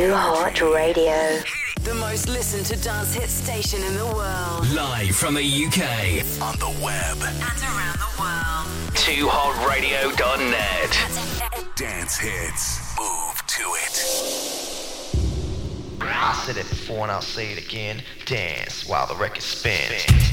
Too, too, too Hot Radio. The most listened to dance hit station in the world. Live from the UK. On the web. And around the world. 2hotradio.net. Dance hits. Move to it. I said it before and I'll say it again. Dance while the record spins.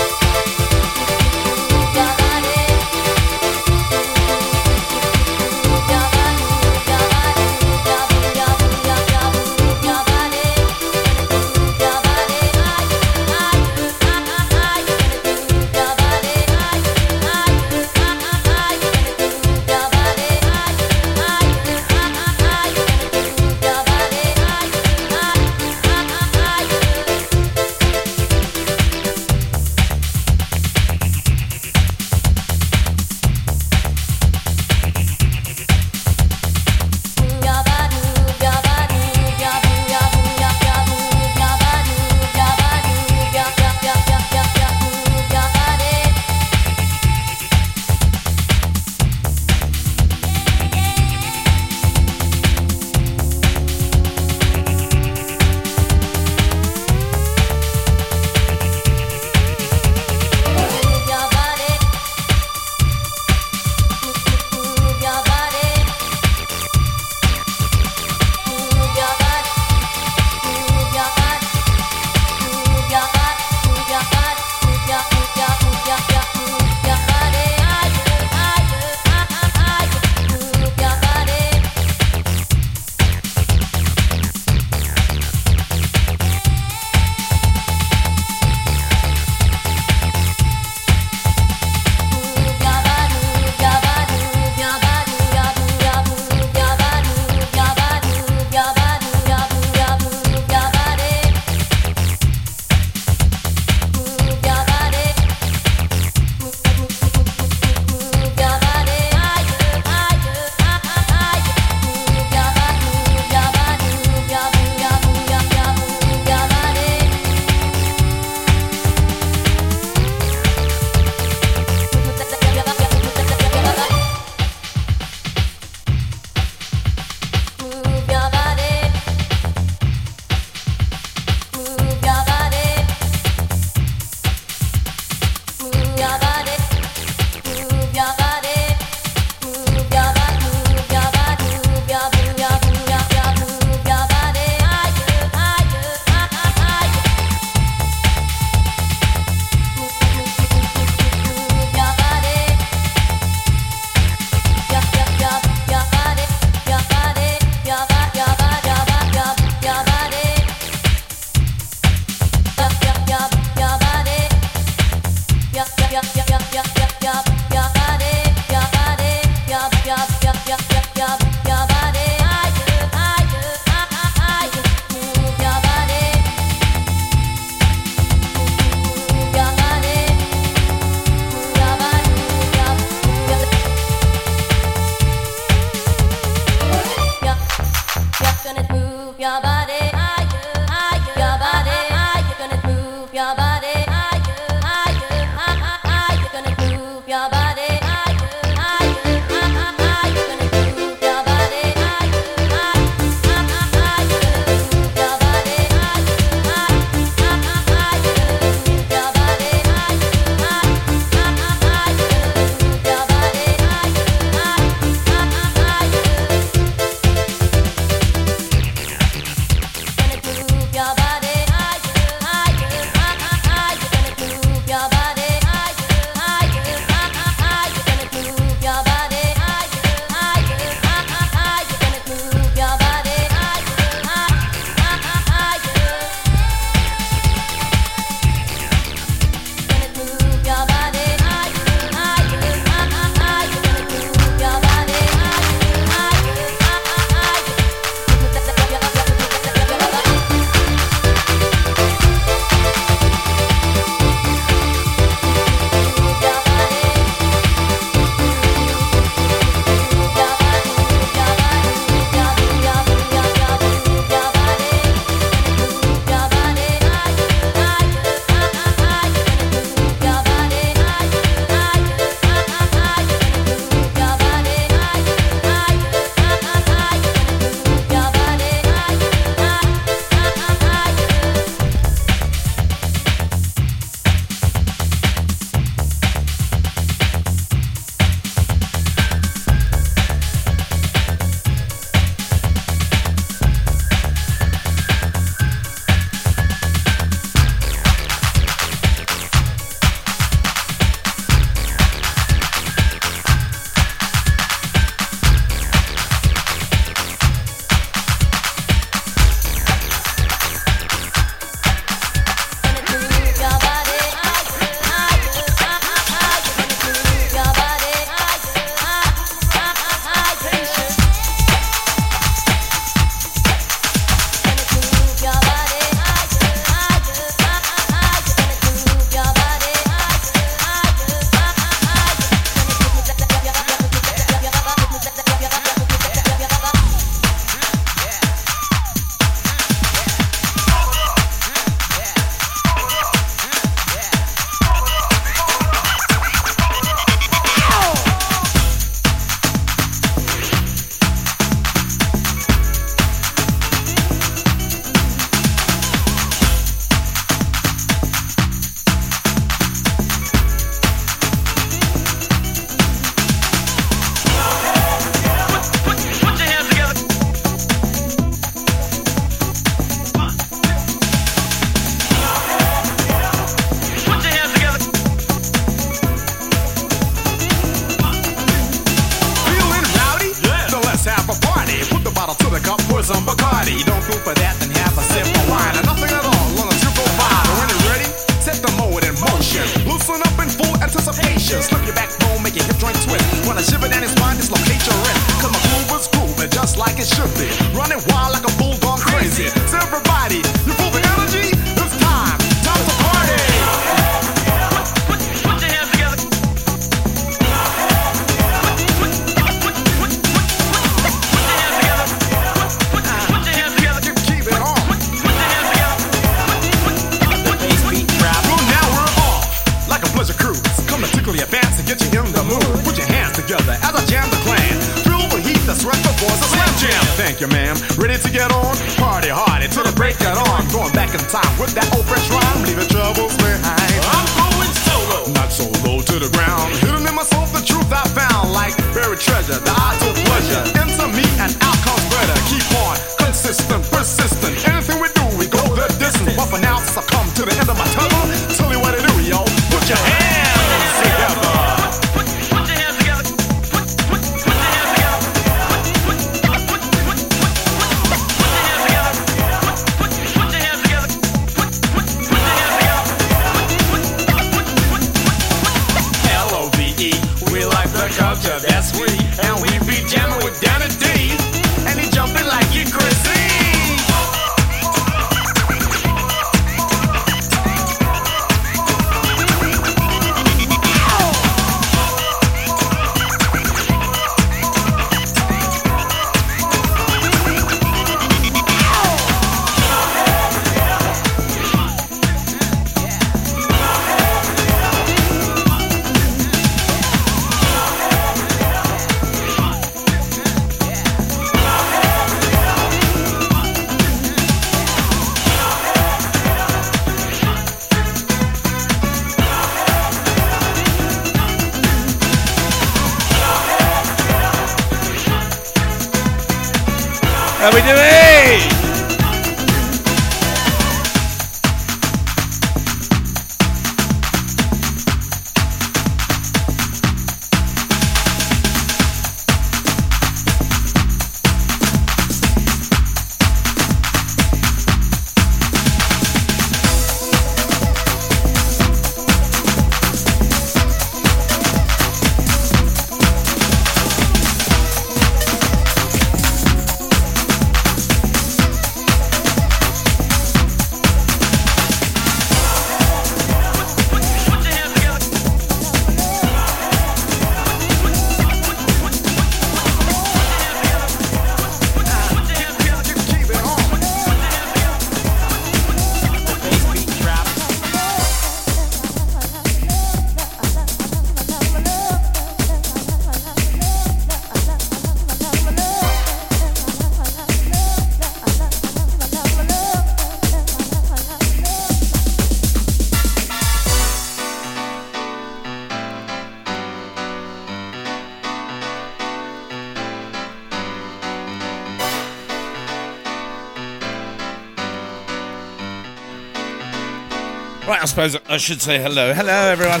suppose I should say hello. Hello, everyone.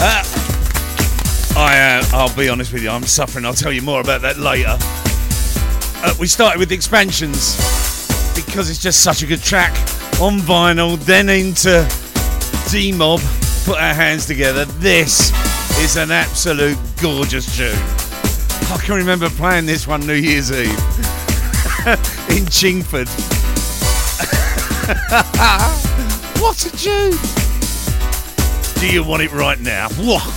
Uh, I, uh, I'll be honest with you, I'm suffering. I'll tell you more about that later. Uh, we started with the Xpansions because it's just such a good track on vinyl, then into D Mob. Put our hands together. This is an absolute gorgeous tune. I can remember playing this one New Year's Eve in Chingford. what a tune! Do you want it right now? Whoa.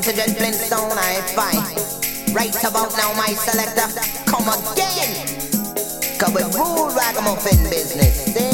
incident Flintstone I fight Right about now, my selector, come again. Cause we rule ragamuffin business.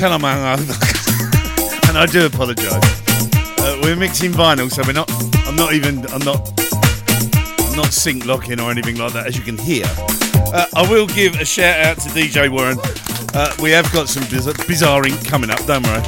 tell I'm and I do apologise. Uh, we're mixing vinyl, so we're not. I'm not even. I'm not. I'm not sync locking or anything like that, as you can hear. Uh, I will give a shout out to DJ Warren. Uh, we have got some biz- Bizarre Inc coming up. Don't worry.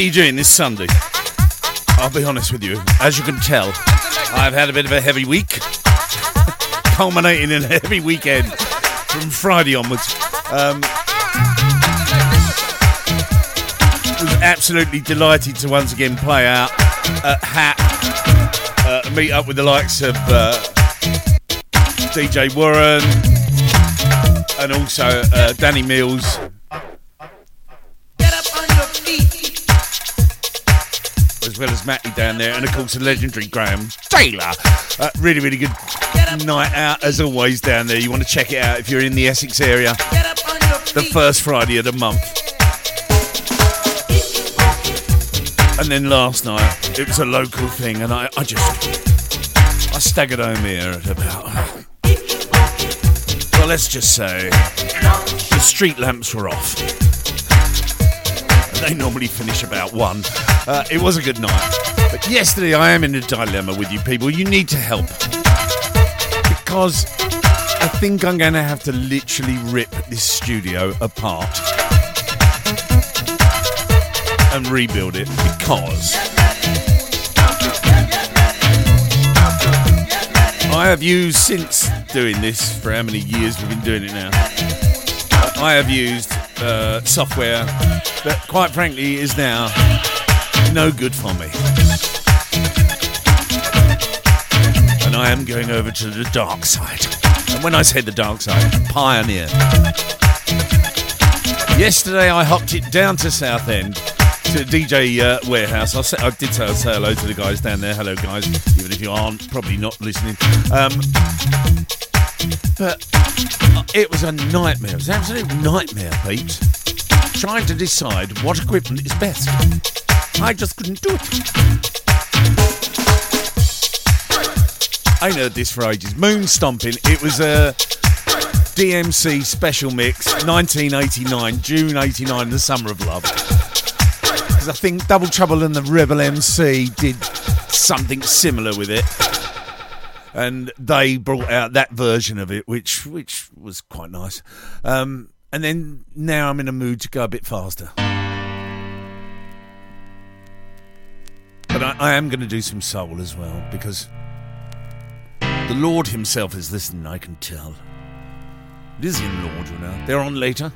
You doing this Sunday? I'll be honest with you. As you can tell, I've had a bit of a heavy week, culminating in a heavy weekend from Friday onwards. Um, was absolutely delighted to once again play out at Hat, uh, meet up with the likes of uh, DJ Warren and also uh, Danny Mills. As Matty down there, and of course the legendary Graham Taylor. Uh, really, really good night out as always down there. You want to check it out if you're in the Essex area. The first Friday of the month. And then last night, it was a local thing, and I, I just. I staggered home here at about. Well, let's just say. The street lamps were off. And they normally finish about one. Uh, it was a good night. But yesterday, I am in a dilemma with you people. You need to help. Because I think I'm going to have to literally rip this studio apart and rebuild it because I have used since doing this for how many years we've been doing it now. I have used uh, software that, quite frankly, is now no good for me. And I am going over to the dark side. And when I say the dark side, pioneer. Yesterday I hopped it down to Southend to DJ uh, Warehouse. I, say, I did say, say hello to the guys down there. Hello, guys, even if you aren't probably not listening. Um, but it was a nightmare. It was an absolute nightmare, Pete. Trying to decide what equipment is best. I just couldn't do it. I heard this for ages. Moon Stomping. It was a DMC special mix, 1989, June 89, the Summer of Love. Because I think Double Trouble and the Rebel MC did something similar with it. And they brought out that version of it, which which was quite nice. Um, and then now I'm in a mood to go a bit faster. But I, I am going to do some soul as well because the Lord Himself is listening. I can tell. It is in Lord, you know. They're on later.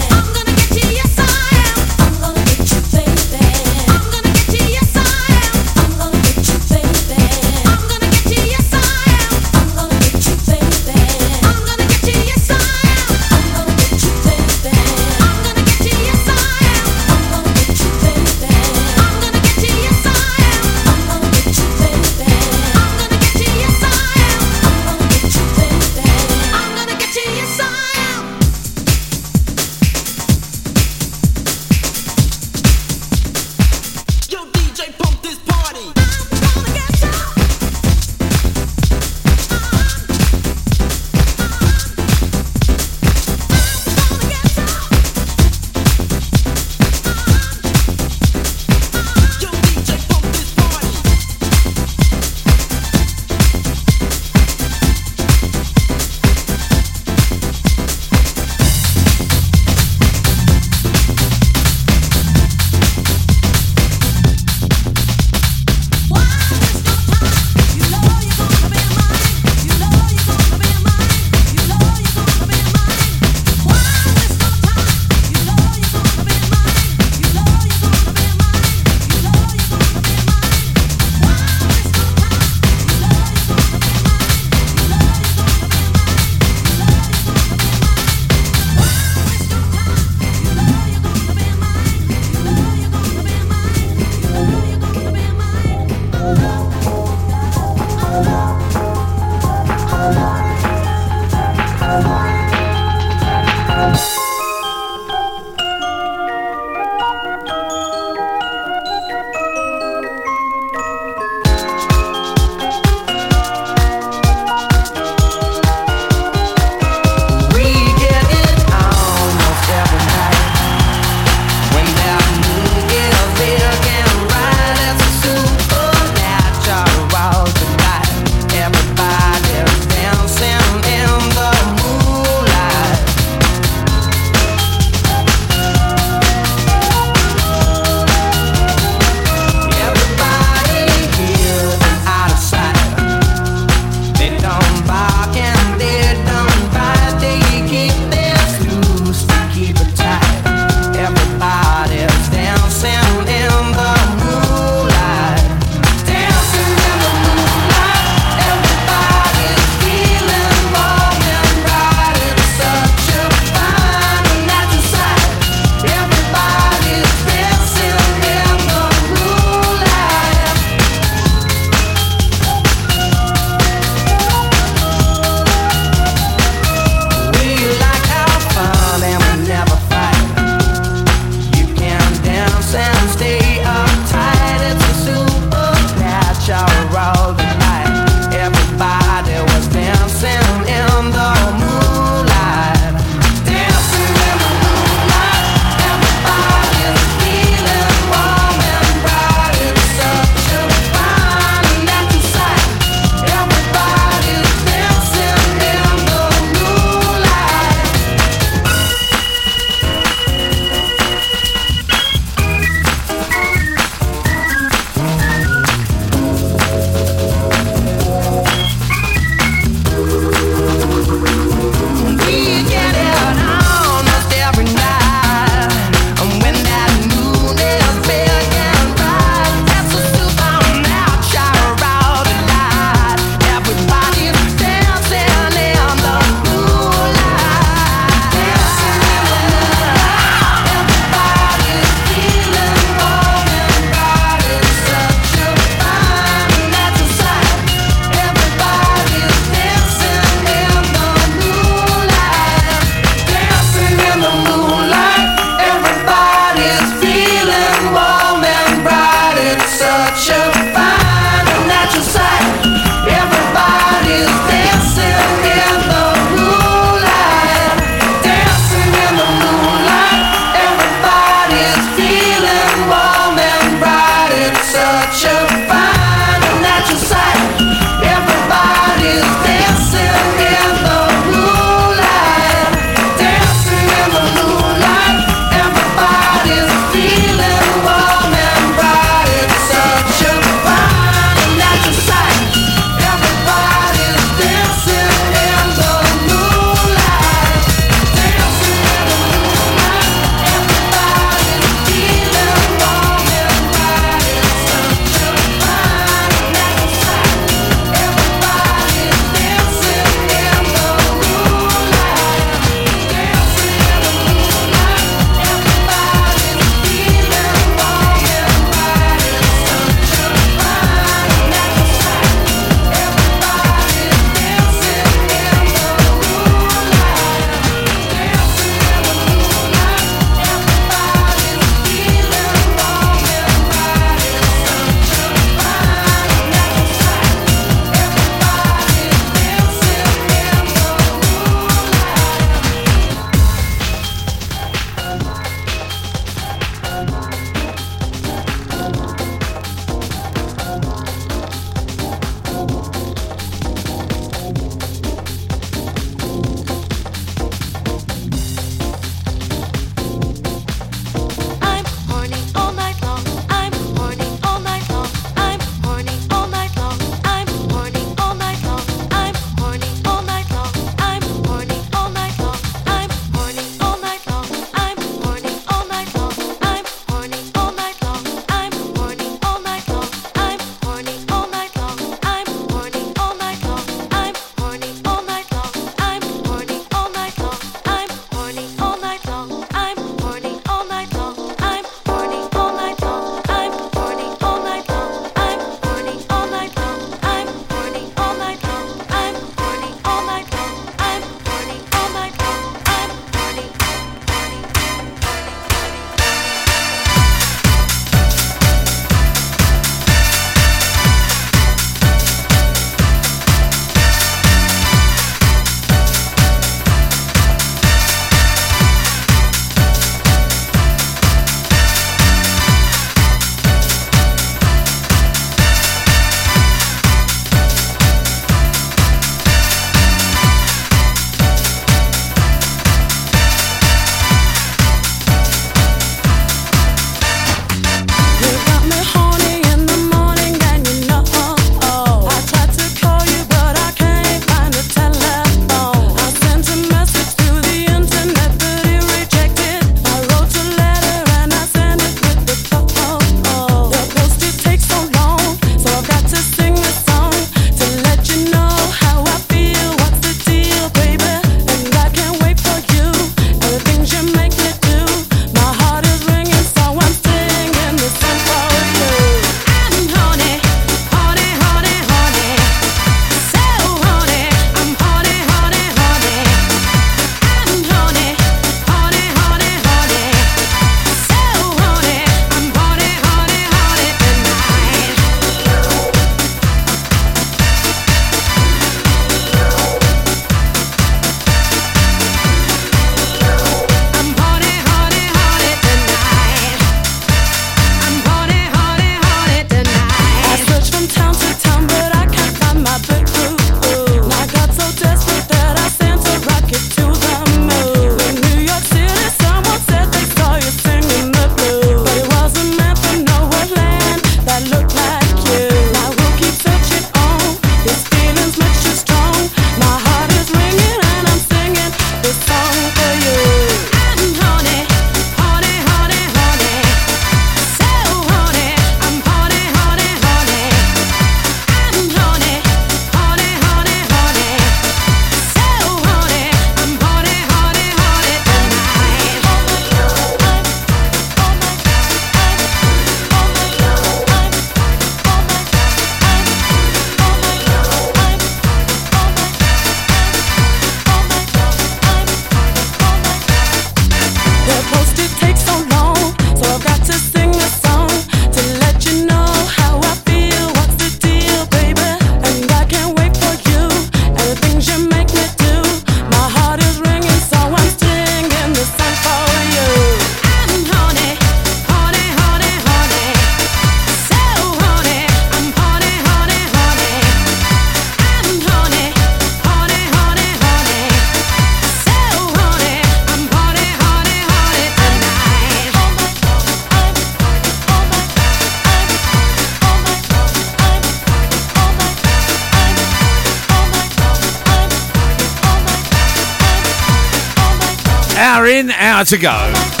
In,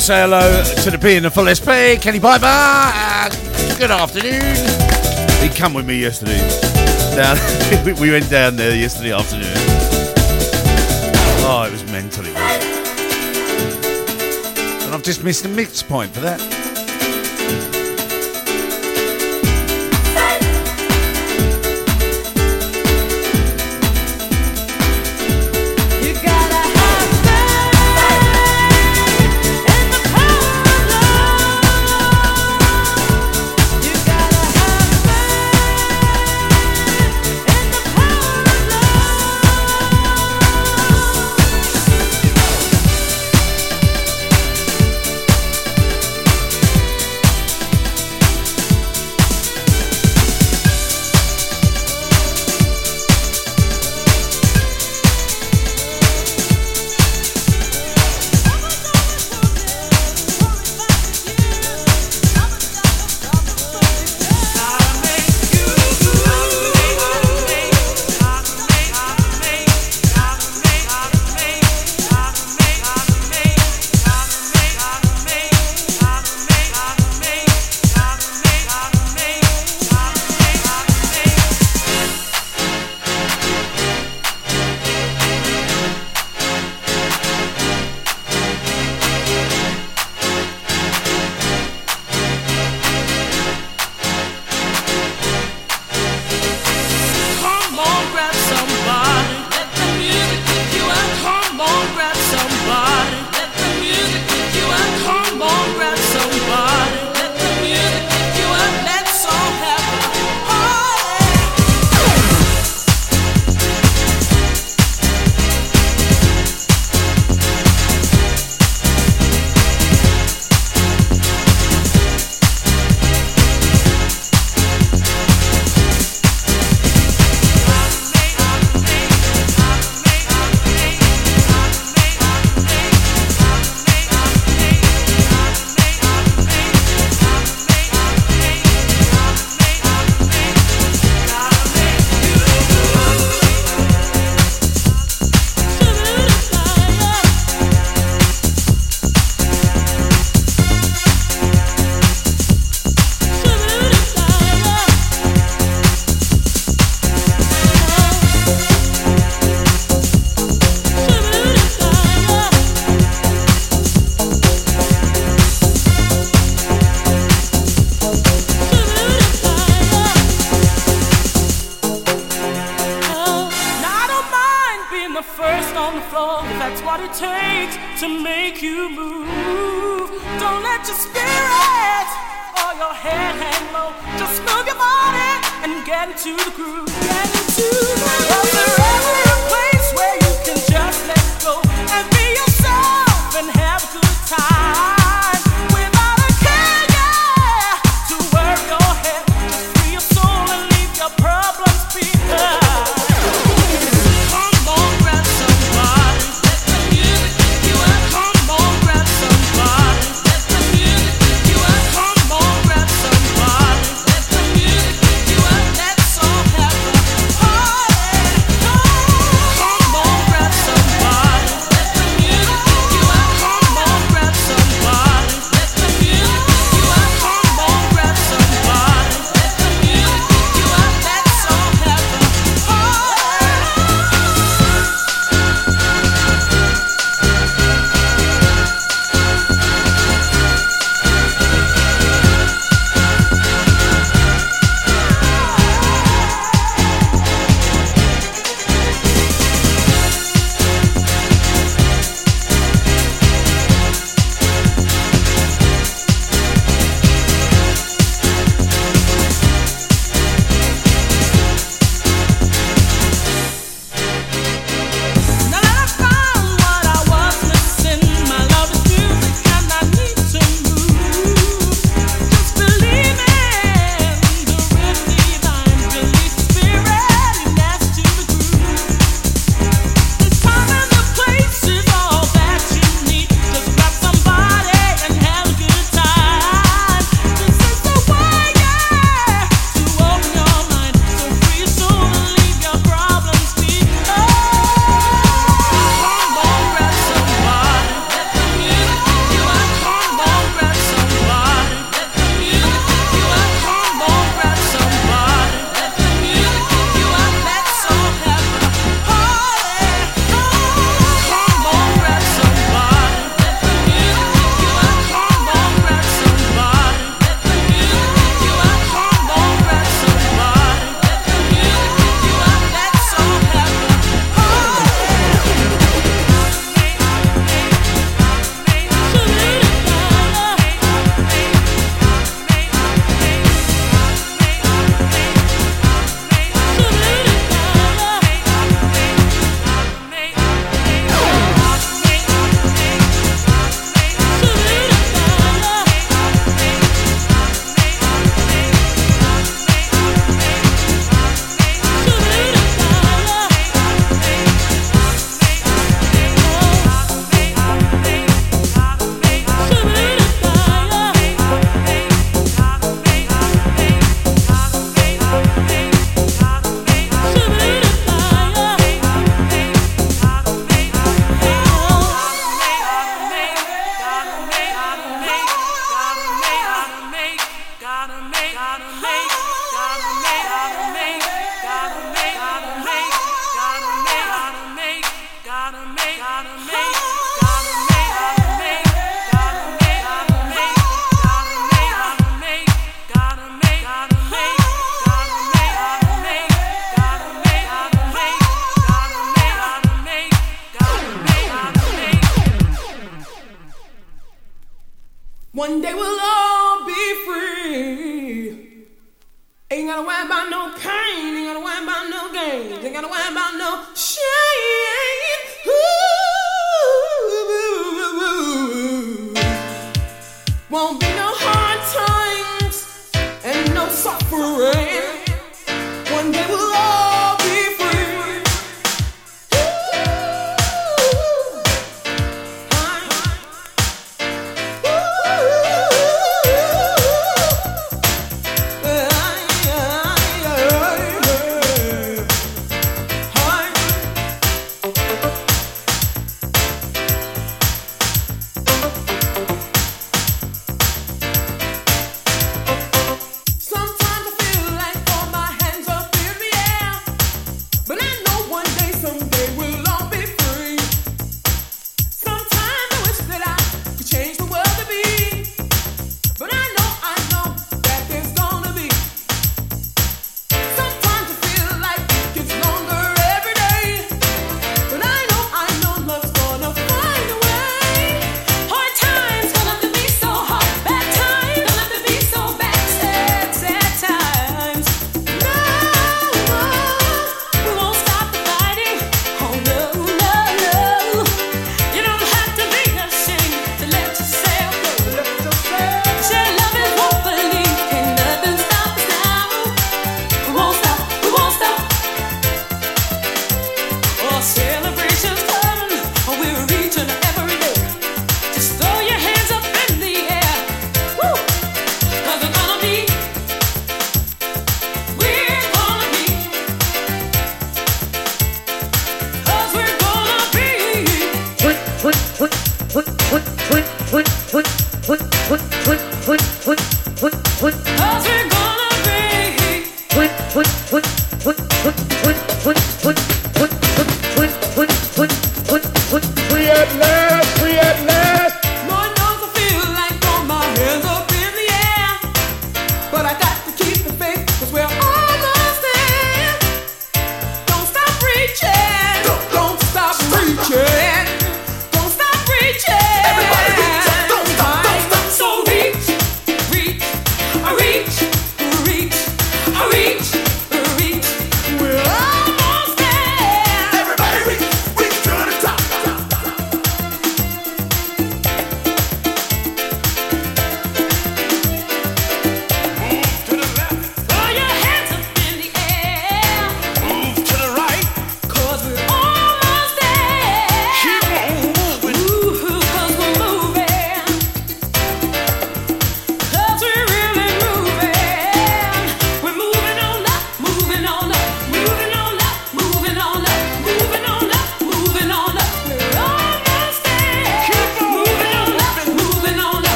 say hello to the P and the full SP, Kenny Piper. Uh, good afternoon. He came with me yesterday. Down, we went down there yesterday afternoon. Oh, it was mentally. And I've just missed a mix point for that.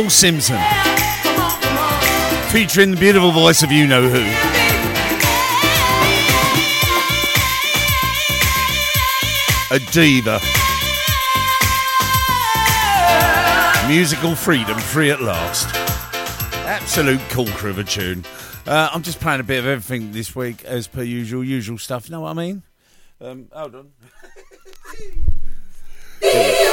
Paul Simpson. Featuring the beautiful voice of you know who. A diva. Musical freedom, free at last. Absolute corker of a tune. Uh, I'm just playing a bit of everything this week, as per usual. Usual stuff. you Know what I mean? Um, hold on.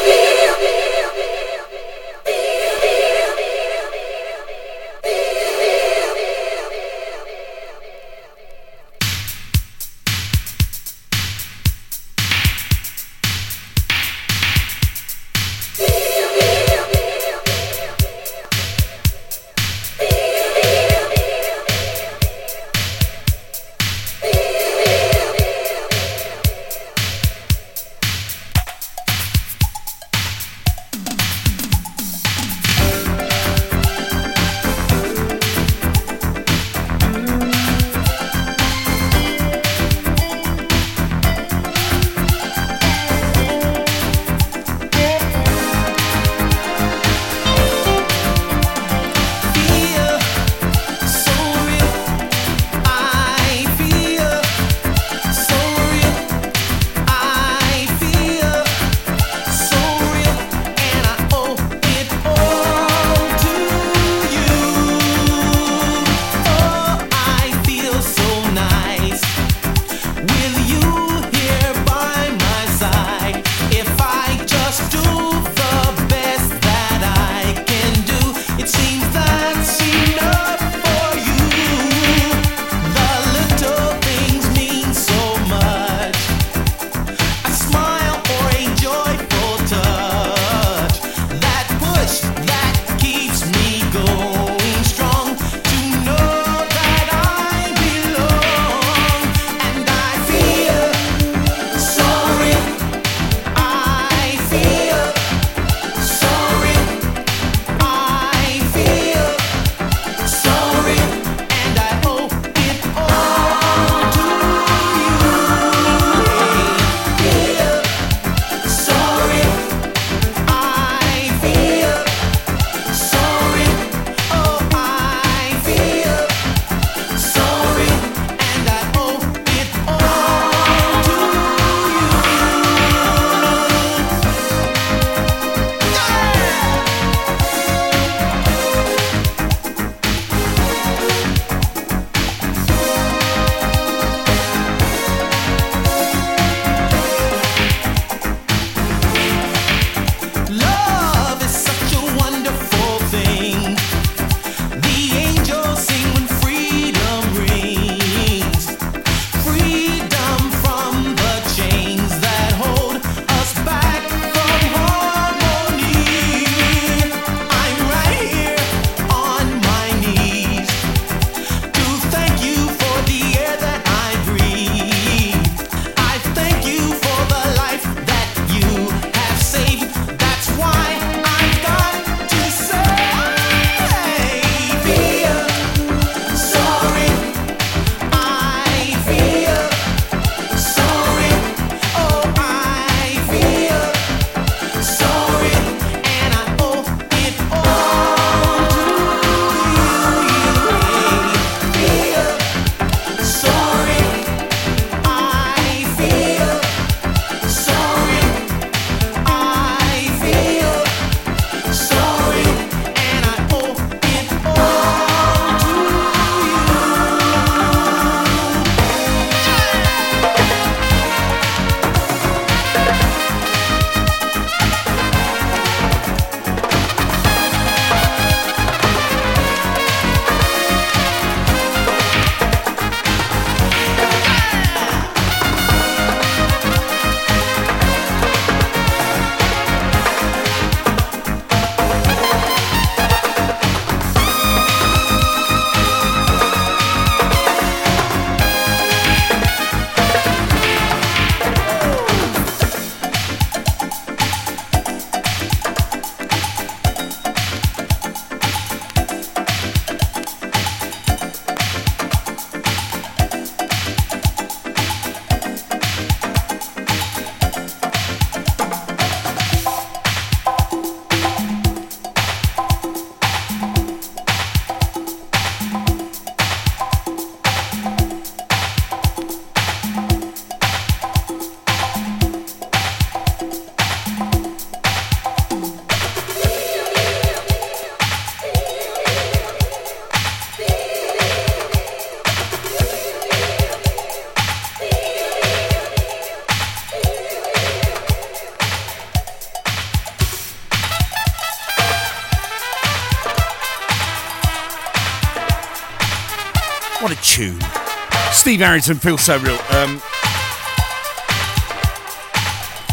Steve Arrington feels so real. Um,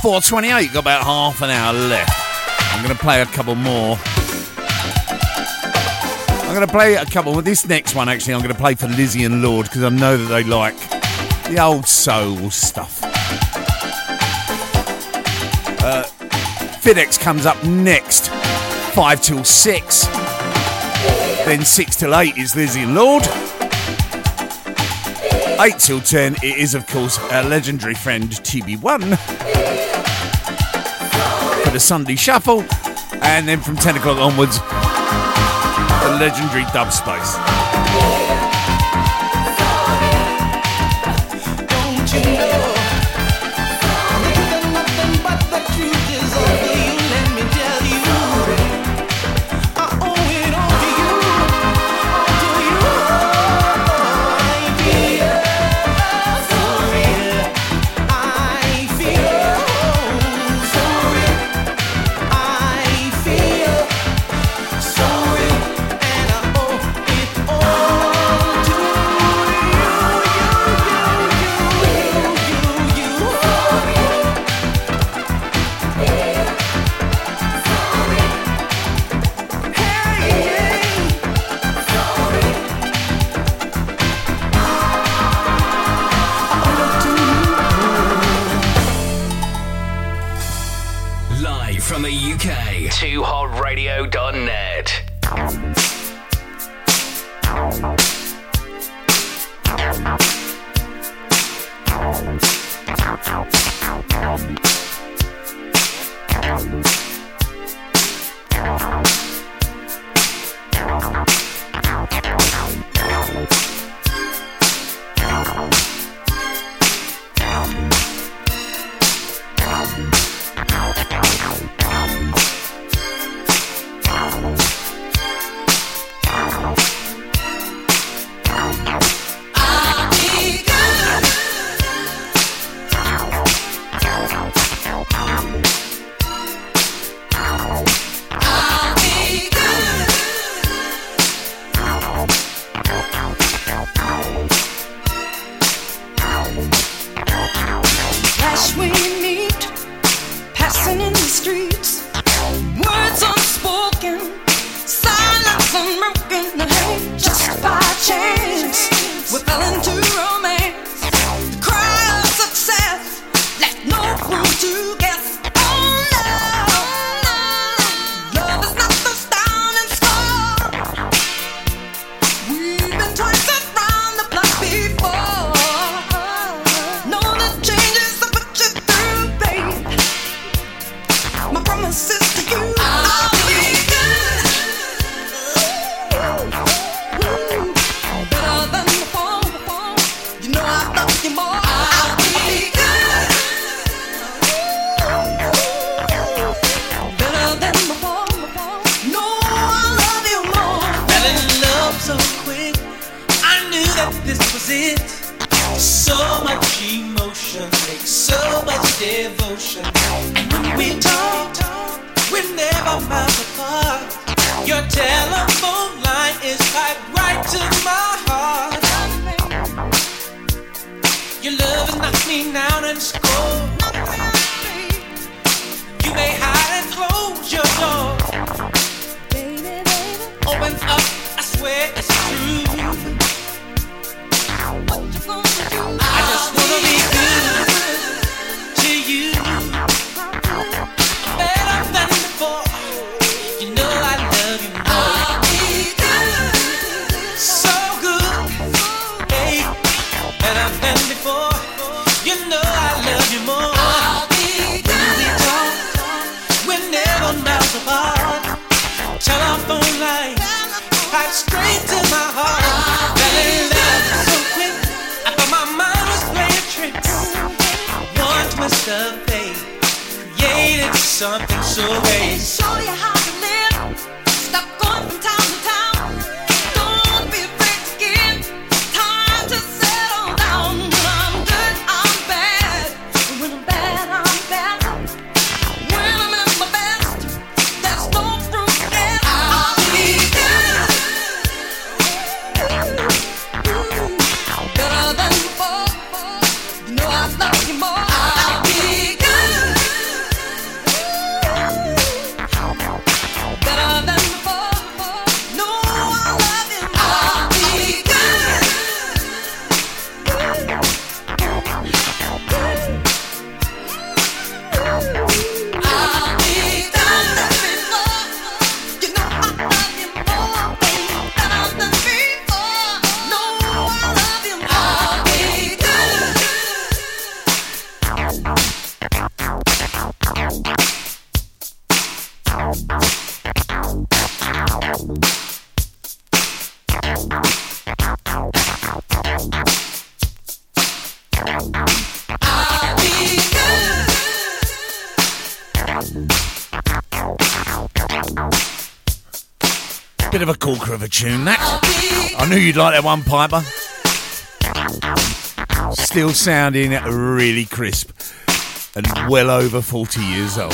428, got about half an hour left. I'm going to play a couple more. I'm going to play a couple. with this next one, actually, I'm going to play for Lizzie and Lord because I know that they like the old soul stuff. Uh, FedEx comes up next, 5 till 6. Then 6 till 8 is Lizzie and Lord. 8 till 10, it is, of course, our legendary friend TB1 for the Sunday Shuffle. And then from 10 o'clock onwards, the legendary Dub Space. Of a corker of a tune, that. I knew you'd like that one, Piper. Still sounding really crisp and well over 40 years old.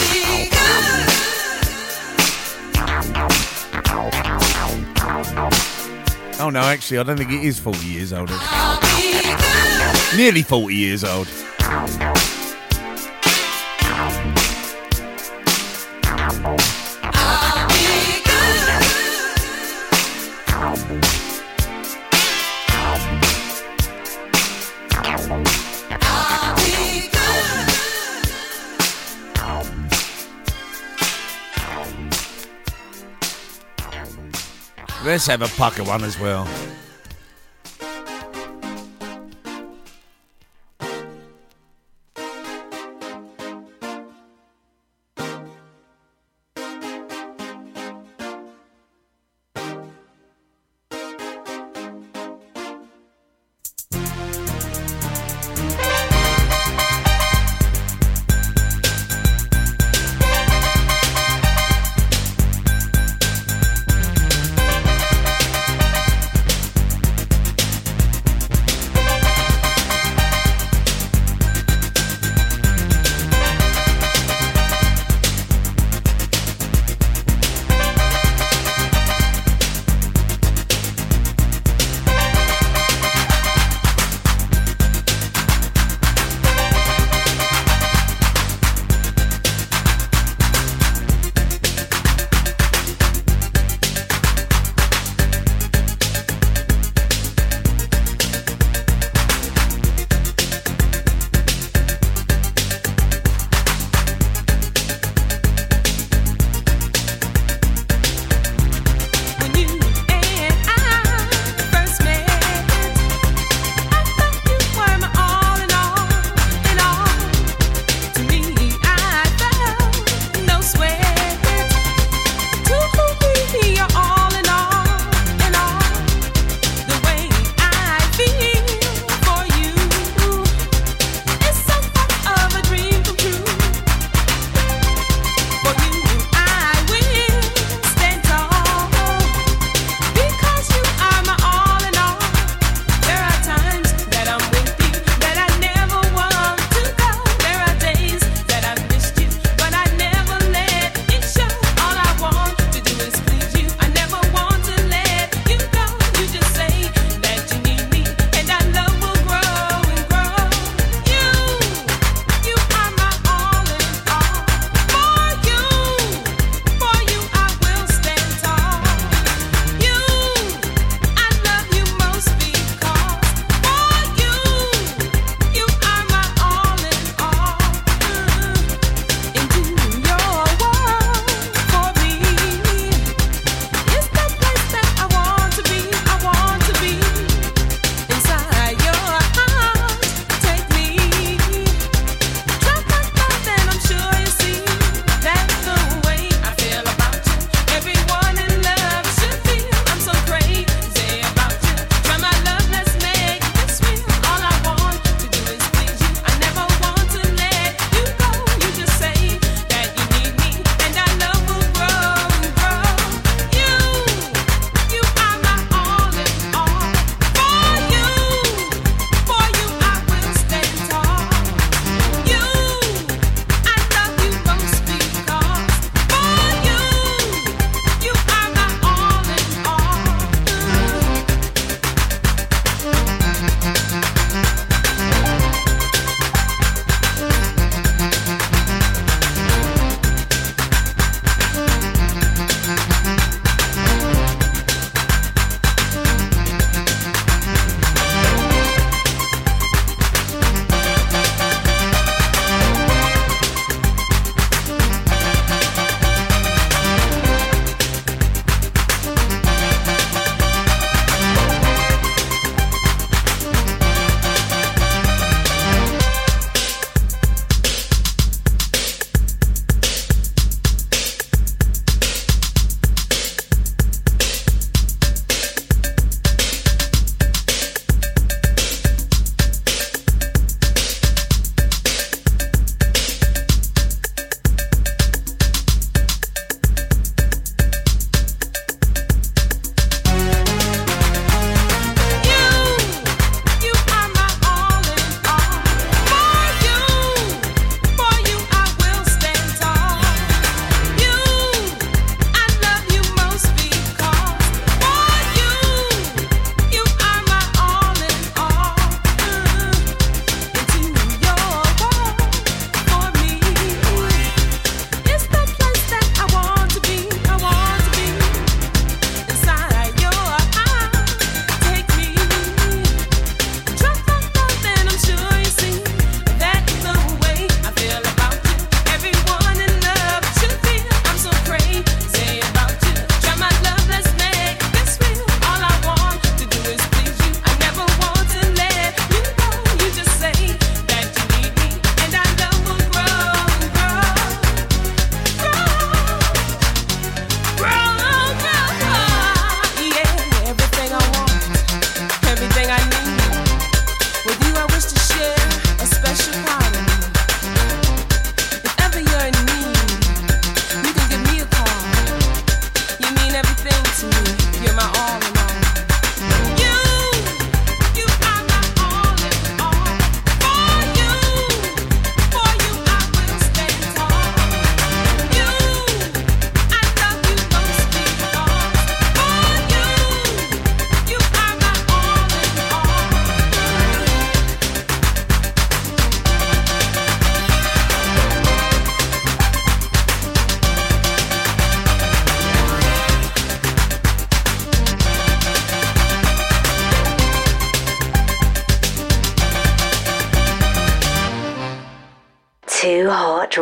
Oh no, actually, I don't think it is 40 years old. Nearly 40 years old. Let's have a pucker one as well.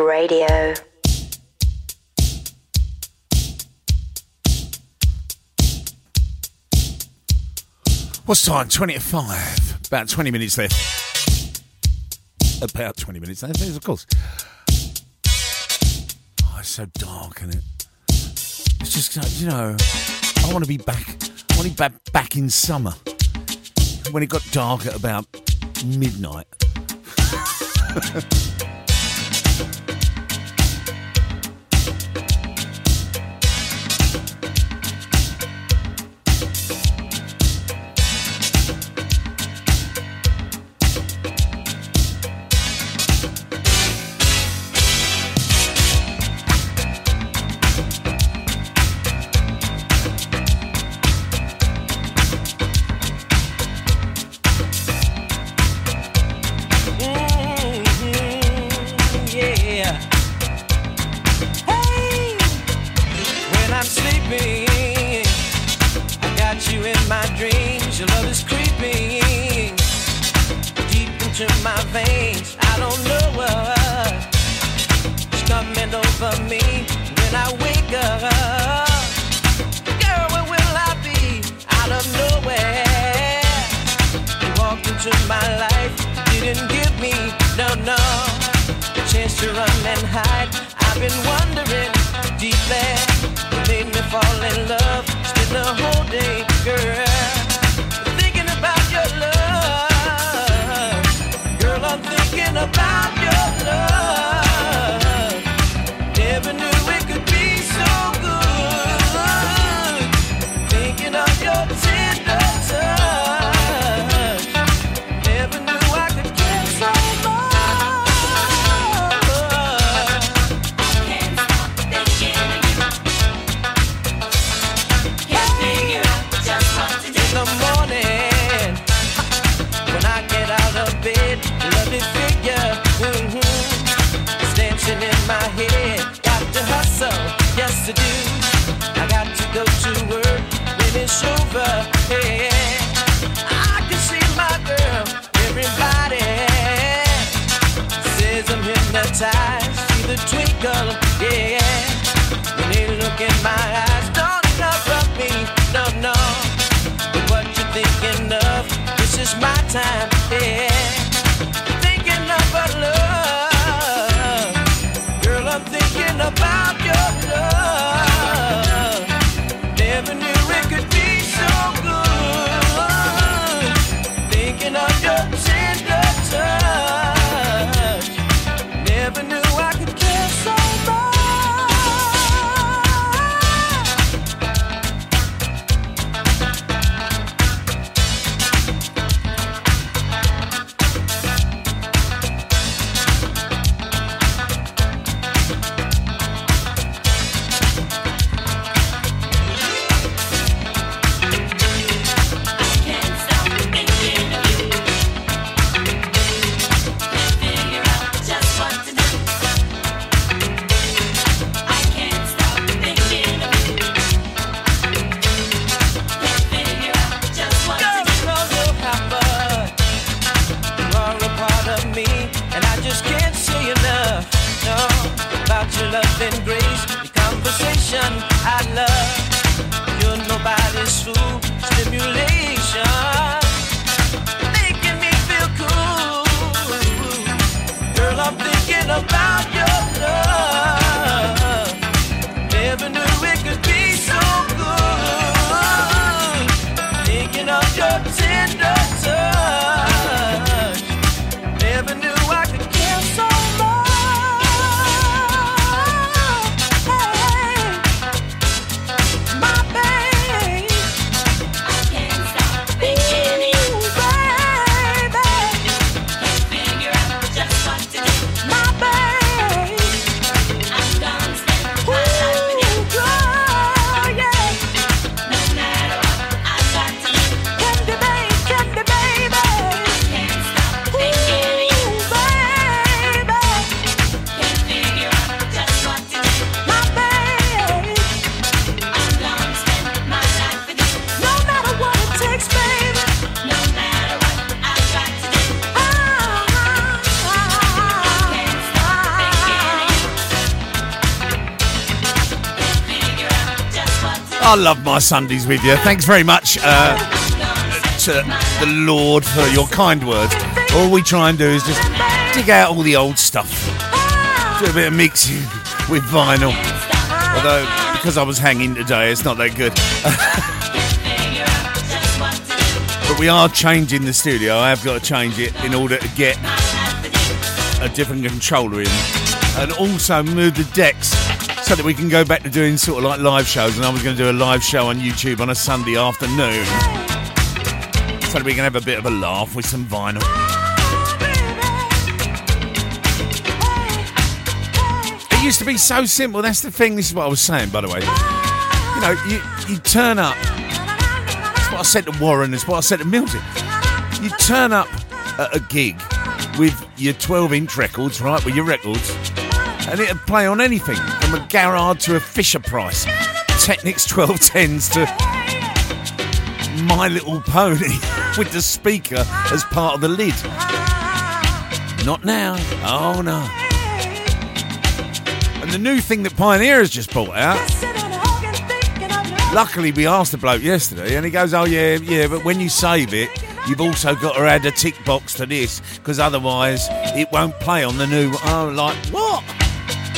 Radio. What's time? 20 to 5. About 20 minutes left. About 20 minutes left, of course. Oh, it's so dark, isn't it? It's just, uh, you know, I want to be back. I want to be back, back in summer. When it got dark at about midnight. love my Sundays with you. Thanks very much uh, to the Lord for your kind words. All we try and do is just dig out all the old stuff, do a bit of mixing with vinyl. Although, because I was hanging today, it's not that good. but we are changing the studio. I have got to change it in order to get a different controller in, and also move the decks so that we can go back to doing sort of like live shows. And I was going to do a live show on YouTube on a Sunday afternoon, so that we can have a bit of a laugh with some vinyl. It used to be so simple. That's the thing. This is what I was saying, by the way. You know, you, you turn up. That's what I said to Warren. That's what I said to Milton. You turn up at a gig with your 12 inch records, right, with your records, and it'll play on anything from a Garrard to a Fisher Price, Technics 1210s to My Little Pony with the speaker as part of the lid. Not now. Oh no. And the new thing that Pioneer has just brought out. Luckily, we asked the bloke yesterday, and he goes, "Oh yeah, yeah, but when you save it, you've also got to add a tick box to this, because otherwise it won't play on the new." Oh, like what?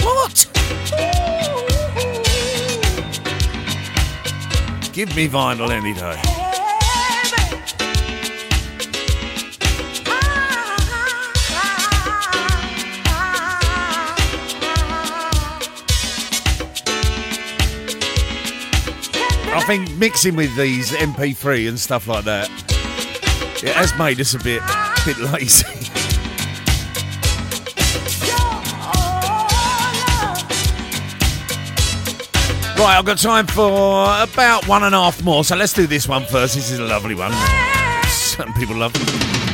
What? Give me vinyl any day. I think mixing with these MP3 and stuff like that, it has made us a bit, a bit lazy. Right, I've got time for about one and a half more, so let's do this one first. This is a lovely one. Some people love it.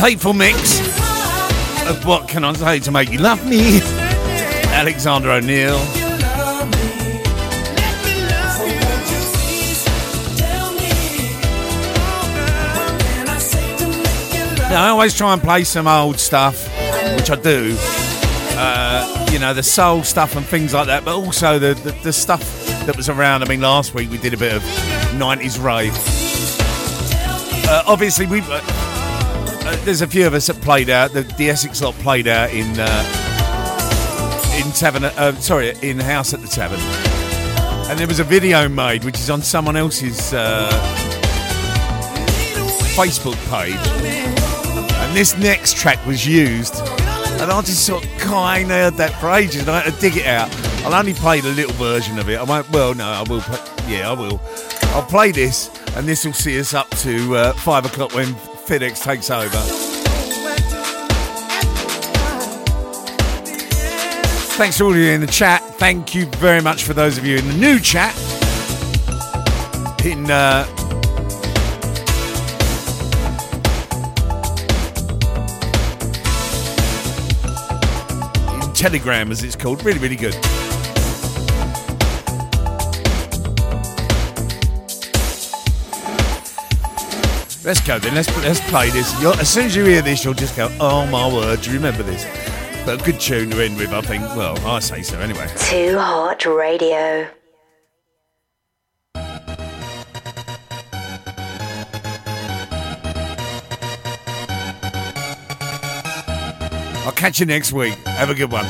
Hateful mix of what can I say to make you love me? Alexander O'Neal. Now, I always try and play some old stuff, which I do. Uh, you know, the soul stuff and things like that, but also the, the, the stuff that was around. I mean, last week we did a bit of 90s rave. Uh, obviously, we uh, there's a few of us that played out. The, the Essex lot played out in uh, in tavern. Uh, sorry, in house at the tavern, and there was a video made, which is on someone else's uh, Facebook page. And this next track was used, and I just sort of kind of heard that for ages, and I had to dig it out. I'll only played a little version of it. I won't. Well, no, I will. Play, yeah, I will. I'll play this, and this will see us up to uh, five o'clock when FedEx takes over. Thanks to all of you in the chat. Thank you very much for those of you in the new chat. In uh, in Telegram, as it's called, really, really good. Let's go then. Let's let's play this. You'll, as soon as you hear this, you'll just go, "Oh my word!" Do you remember this? But a good tune to end with, I think. Well, I say so anyway. Too Hot Radio. I'll catch you next week. Have a good one.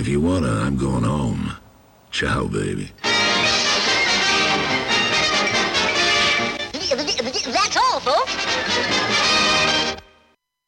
If you wanna. I'm going home. Ciao, baby.